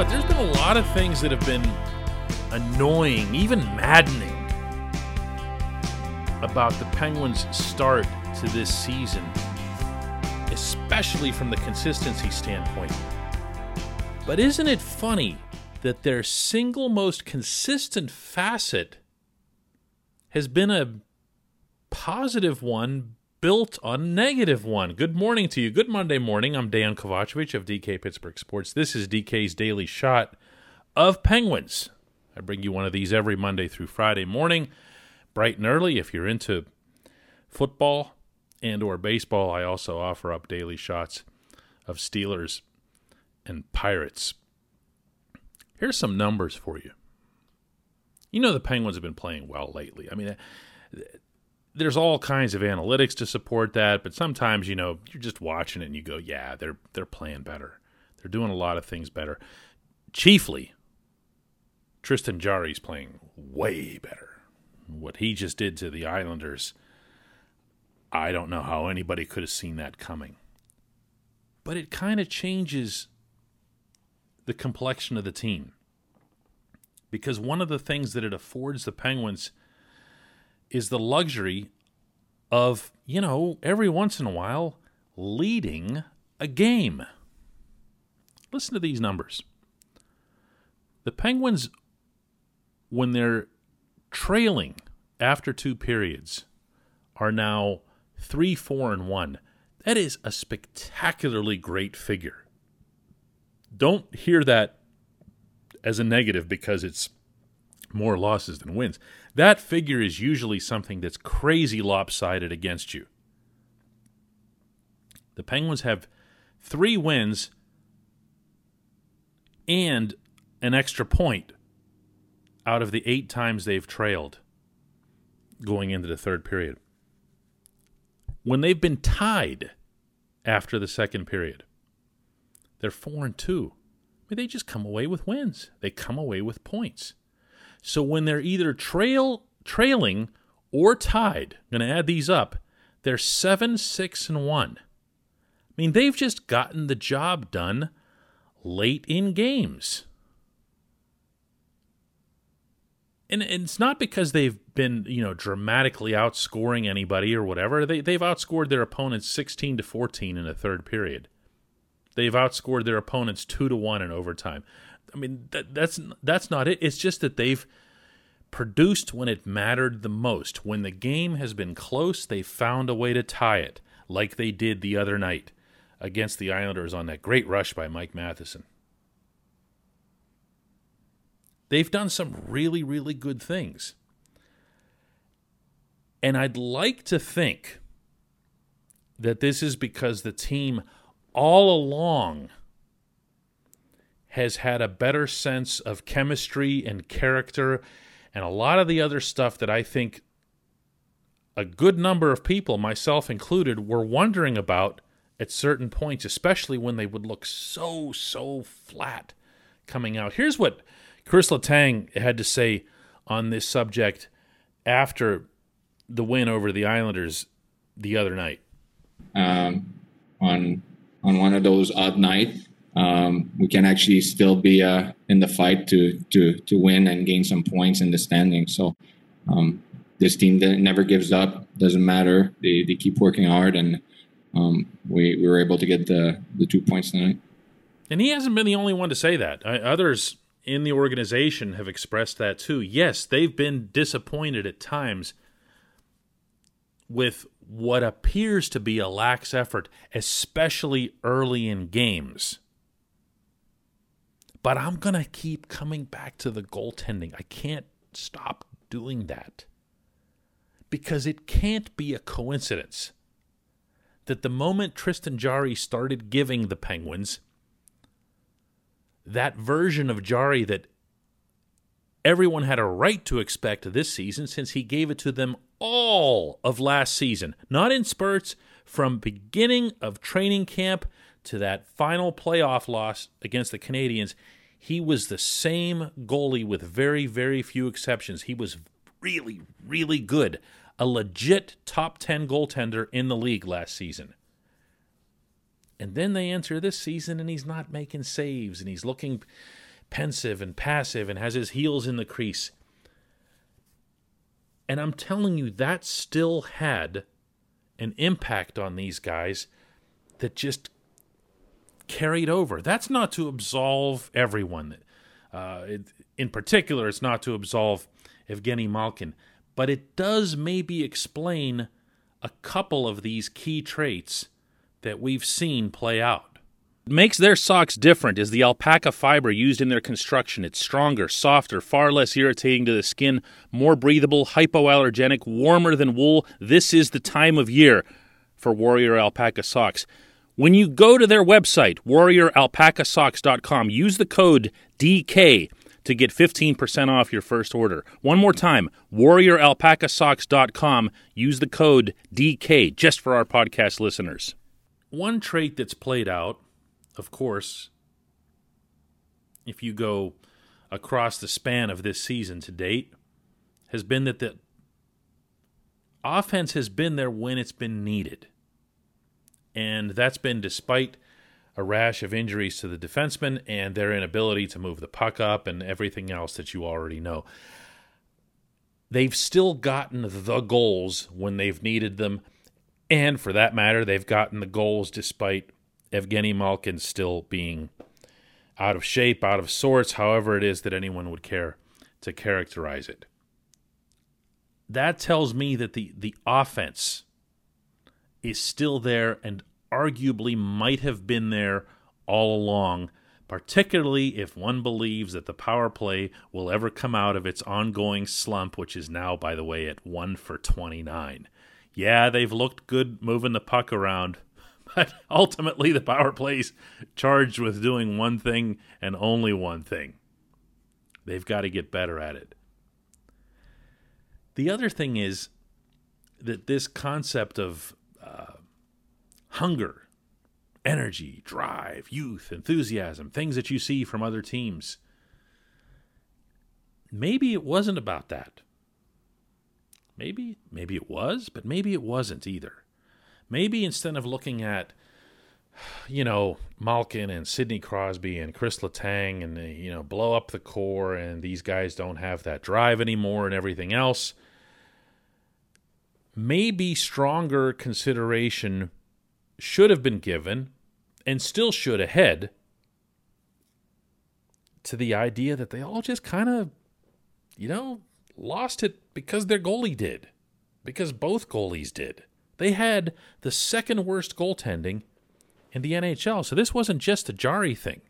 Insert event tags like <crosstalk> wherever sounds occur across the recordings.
what, there's been a lot of things that have been annoying, even maddening, about the Penguins' start to this season, especially from the consistency standpoint. But isn't it funny that their single most consistent facet has been a positive one built on negative one. Good morning to you. Good Monday morning. I'm Dan Kovacevic of DK Pittsburgh Sports. This is DK's daily shot of Penguins. I bring you one of these every Monday through Friday morning, bright and early. If you're into football and or baseball, I also offer up daily shots of Steelers and Pirates. Here's some numbers for you. You know the Penguins have been playing well lately. I mean, there's all kinds of analytics to support that, but sometimes you know you're just watching it and you go, "Yeah, they're they're playing better. They're doing a lot of things better." Chiefly, Tristan Jarry's playing way better. What he just did to the Islanders, I don't know how anybody could have seen that coming. But it kind of changes the complexion of the team. Because one of the things that it affords the Penguins is the luxury of, you know, every once in a while leading a game. Listen to these numbers. The Penguins, when they're trailing after two periods, are now 3 4 and 1. That is a spectacularly great figure don't hear that as a negative because it's more losses than wins. That figure is usually something that's crazy lopsided against you. The Penguins have three wins and an extra point out of the eight times they've trailed going into the third period. When they've been tied after the second period, they're four and two. I mean, they just come away with wins. They come away with points. So when they're either trail trailing or tied, I'm going to add these up. They're seven, six, and one. I mean, they've just gotten the job done late in games. And, it's not because they've been, you know, dramatically outscoring anybody or whatever. They they've outscored their opponents 16 to 14 in the third period. They've outscored their opponents two to one in overtime. I mean, that, that's that's not it. It's just that they've produced when it mattered the most. When the game has been close, they found a way to tie it, like they did the other night against the Islanders on that great rush by Mike Matheson. They've done some really, really good things. And I'd like to think that this is because the team all along has had a better sense of chemistry and character and a lot of the other stuff that I think a good number of people, myself included, were wondering about at certain points, especially when they would look so, so flat coming out. Here's what Chris Letang had to say on this subject after the win over the Islanders the other night. Um, on on one of those odd nights, um, we can actually still be uh, in the fight to to to win and gain some points in the standing. So um, this team never gives up. Doesn't matter. They they keep working hard, and um, we we were able to get the the two points tonight. And he hasn't been the only one to say that. Others in the organization have expressed that too. Yes, they've been disappointed at times with what appears to be a lax effort, especially early in games. But I'm going to keep coming back to the goaltending. I can't stop doing that. Because it can't be a coincidence that the moment Tristan Jarry started giving the Penguins that version of Jarry that everyone had a right to expect this season since he gave it to them all of last season, not in spurts, from beginning of training camp to that final playoff loss against the Canadiens, He was the same goalie with very, very few exceptions. He was really, really good. A legit top 10 goaltender in the league last season. And then they enter this season and he's not making saves and he's looking pensive and passive and has his heels in the crease. And I'm telling you, that still had an impact on these guys that just carried over. That's not to absolve everyone. Uh, it, in particular, it's not to absolve Evgeny Malkin, but it does maybe explain a couple of these key traits that we've seen play out. Makes their socks different is the alpaca fiber used in their construction. It's stronger, softer, far less irritating to the skin, more breathable, hypoallergenic, warmer than wool. This is the time of year for Warrior Alpaca socks. When you go to their website, warrioralpacasocks.com, use the code DK to get 15% off your first order. One more time, warrioralpacasocks.com, use the code DK just for our podcast listeners. One trait that's played out, of course, if you go across the span of this season to date, has been that the offense has been there when it's been needed and that's been despite a rash of injuries to the defensemen and their inability to move the puck up and everything else that you already know. They've still gotten the goals when they've needed them, and for that matter, they've gotten the goals despite Evgeny Malkin still being out of shape, out of sorts, however it is that anyone would care to characterize it. That tells me that the, the offense is still there and arguably might have been there all along, particularly if one believes that the power play will ever come out of its ongoing slump, which is now, by the way, at 1 for 29. Yeah, they've looked good moving the puck around, <laughs> but ultimately the power play's charged with doing one thing and only one thing. They've got to get better at it. The other thing is that this concept of hunger, energy, drive, youth, enthusiasm, things that you see from other teams. Maybe it wasn't about that. Maybe maybe it was, but maybe it wasn't either. Maybe instead of looking at you know, Malkin and Sidney Crosby and Chris Letang and, you know, blow up the core and these guys don't have that drive anymore and everything else. Maybe stronger consideration should have been given and still should ahead to the idea that they all just kind of, you know, lost it because their goalie did, because both goalies did. They had the second worst goaltending in the NHL. So this wasn't just a Jarry thing.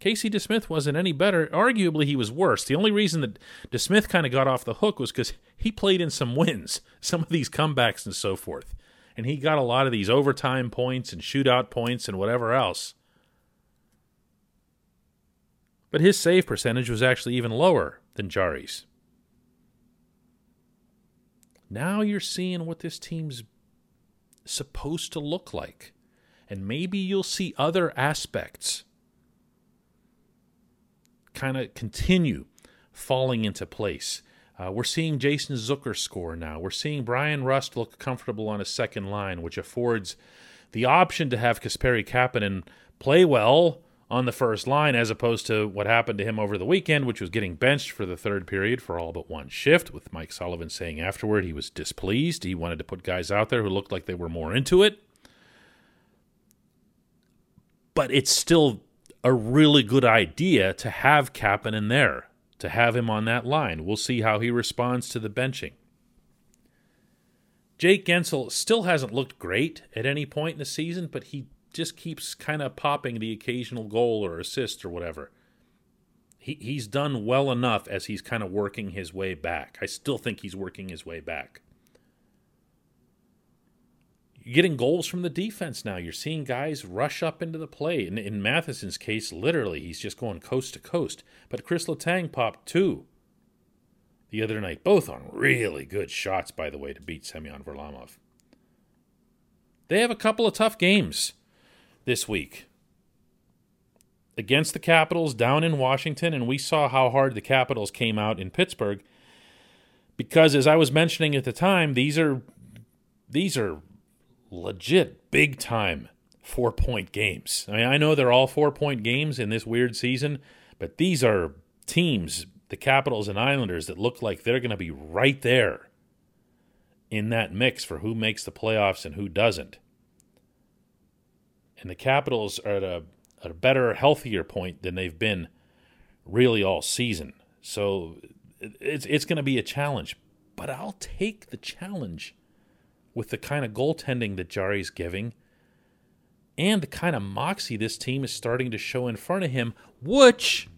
Casey DeSmith wasn't any better. Arguably, he was worse. The only reason that DeSmith kind of got off the hook was because he played in some wins, some of these comebacks and so forth and he got a lot of these overtime points and shootout points and whatever else. But his save percentage was actually even lower than Jarry's. Now you're seeing what this team's supposed to look like. And maybe you'll see other aspects kind of continue falling into place. Uh, we're seeing Jason Zucker score now. We're seeing Bryan Rust look comfortable on a second line, which affords the option to have Kasperi Kapanen play well on the first line as opposed to what happened to him over the weekend, which was getting benched for the third period for all but one shift, with Mike Sullivan saying afterward he was displeased. He wanted to put guys out there who looked like they were more into it. But it's still a really good idea to have Kapanen there to have him on that line. We'll see how he responds to the benching. Jake Guentzel still hasn't looked great at any point in the season, but he just keeps kind of popping the occasional goal or assist or whatever. He, he's done well enough as he's kind of working his way back. I still think he's working his way back. Getting goals from the defense now. You're seeing guys rush up into the play. In, in Matheson's case, literally, he's just going coast to coast. But Chris Letang popped two the other night, both on really good shots, by the way, to beat Semyon Varlamov. They have a couple of tough games this week against the Capitals down in Washington, and we saw how hard the Capitals came out in Pittsburgh. Because as I was mentioning at the time, these are these are legit big time four point games. I mean, I know they're all four point games in this weird season, But these are teams, the Capitals and Islanders, that look like they're going to be right there in that mix for who makes the playoffs and who doesn't. And the Capitals are at a, at a better, healthier point than they've been really all season. So it's it's going to be a challenge, but I'll take the challenge with the kind of goaltending that Jarry's giving and the kind of moxie this team is starting to show in front of him, which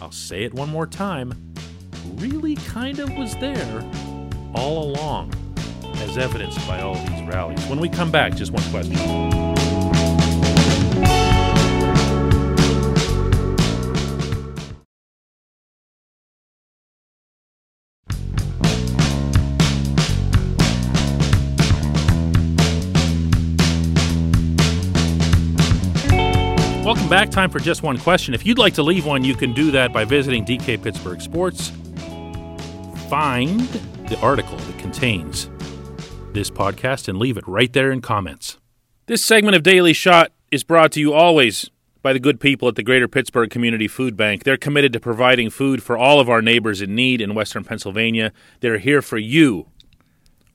I'll say it one more time, really kind of was there all along, as evidenced by all these rallies. When we come back, just one question. Back. Time for just one question. If you'd like to leave one, you can do that by visiting DK Pittsburgh Sports. Find the article that contains this podcast and leave it right there in comments. This segment of Daily Shot is brought to you always by the good people at the Greater Pittsburgh Community Food Bank. They're committed to providing food for all of our neighbors in need in Western Pennsylvania. They're here for you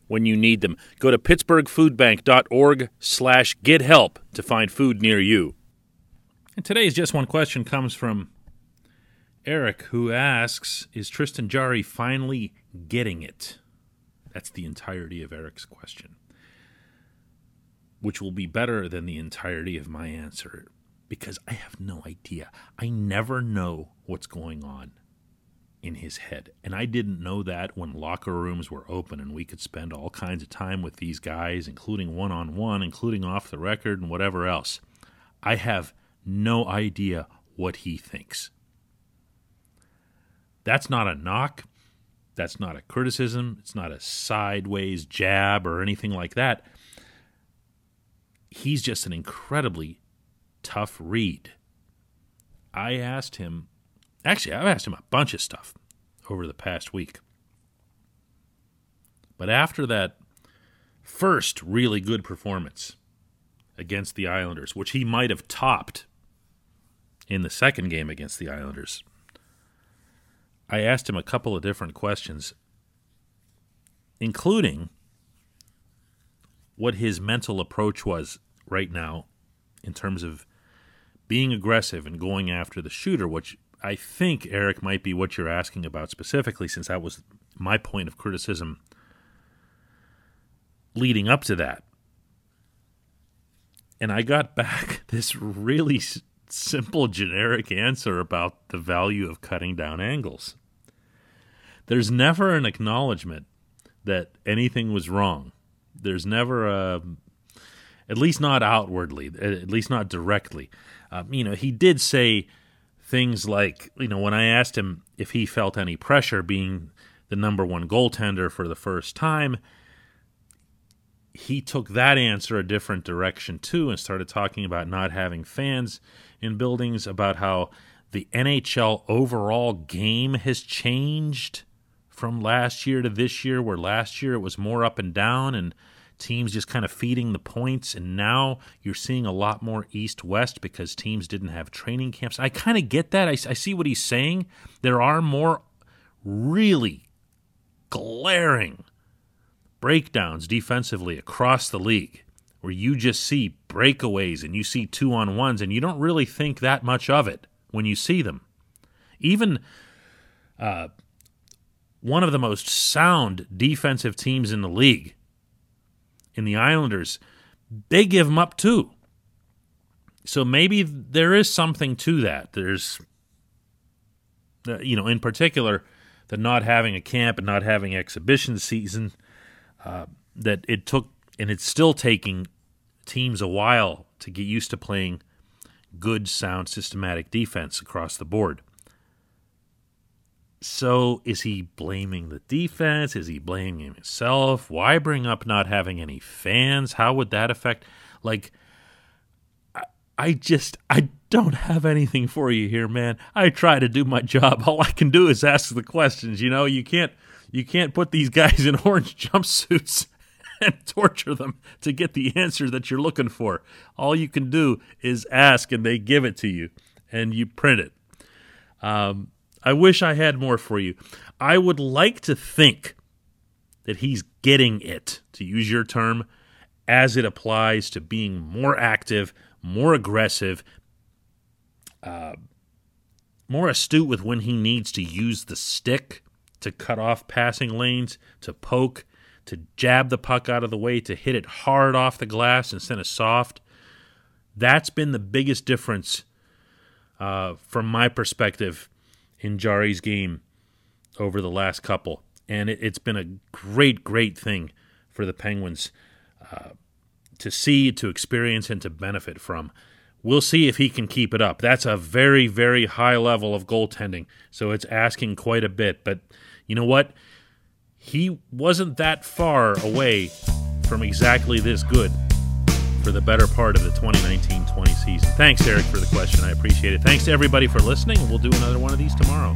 when you need them. Go to pittsburghfoodbank.org slash get help to find food near you. And today's Just One Question comes from Eric, who asks Is Tristan Jarry finally getting it? That's the entirety of Eric's question, which will be better than the entirety of my answer because I have no idea. I never know what's going on in his head. And I didn't know that when locker rooms were open and we could spend all kinds of time with these guys, including one on one, including off the record, and whatever else. I have no idea what he thinks. That's not a knock. That's not a criticism. It's not a sideways jab or anything like that. He's just an incredibly tough read. I asked him, actually, I've asked him a bunch of stuff over the past week. But after that first really good performance against the Islanders, which he might have topped in the second game against the Islanders, I asked him a couple of different questions, including what his mental approach was right now in terms of being aggressive and going after the shooter, which I think, Eric, might be what you're asking about specifically, since that was my point of criticism leading up to that. And I got <laughs> back this really simple, generic answer about the value of cutting down angles. There's never an acknowledgement that anything was wrong. There's never a, at least not outwardly, at least not directly. Um, you know, he did say things like, you know, when I asked him if he felt any pressure being the number one goaltender for the first time, he took that answer a different direction too and started talking about not having fans in buildings, about how the NHL overall game has changed from last year to this year, where last year it was more up and down and teams just kind of feeding the points. And now you're seeing a lot more east west because teams didn't have training camps. I kind of get that. I, I see what he's saying. There are more really glaring breakdowns defensively across the league where you just see breakaways and you see two on ones and you don't really think that much of it when you see them. Even uh, one of the most sound defensive teams in the league, in the Islanders, they give them up too. So maybe there is something to that. There's, uh, you know, in particular, the not having a camp and not having exhibition season that it took, and it's still taking teams a while to get used to playing good, sound, systematic defense across the board. So, is he blaming the defense? Is he blaming himself? Why bring up not having any fans? How would that affect? Like, I, I just, I don't have anything for you here, man. I try to do my <laughs> job. All I can do is ask the questions. You know, you can't you can't put these guys in <laughs> orange jumpsuits and torture them to get the answer that you're looking for. All you can do is ask and they give it to you and you print it. Um, I wish I had more for you. I would like to think that he's getting it, to use your term, as it applies to being more active, more aggressive, uh, more astute with when he needs to use the stick to cut off passing lanes, to poke, to jab the puck out of the way, to hit it hard off the glass instead of soft. That's been the biggest difference uh, from my perspective in Jarry's game over the last couple. And it, has been a great, great thing for the Penguins uh, to see, to experience, and to benefit from. We'll see if he can keep it up. That's a very, very high level of goaltending. So it's asking quite a bit. But you know what? He wasn't that far away from exactly this good for the better part of the 2019 20 season. Thanks, Eric, for the question. I appreciate it. Thanks to everybody for listening. We'll do another one of these tomorrow.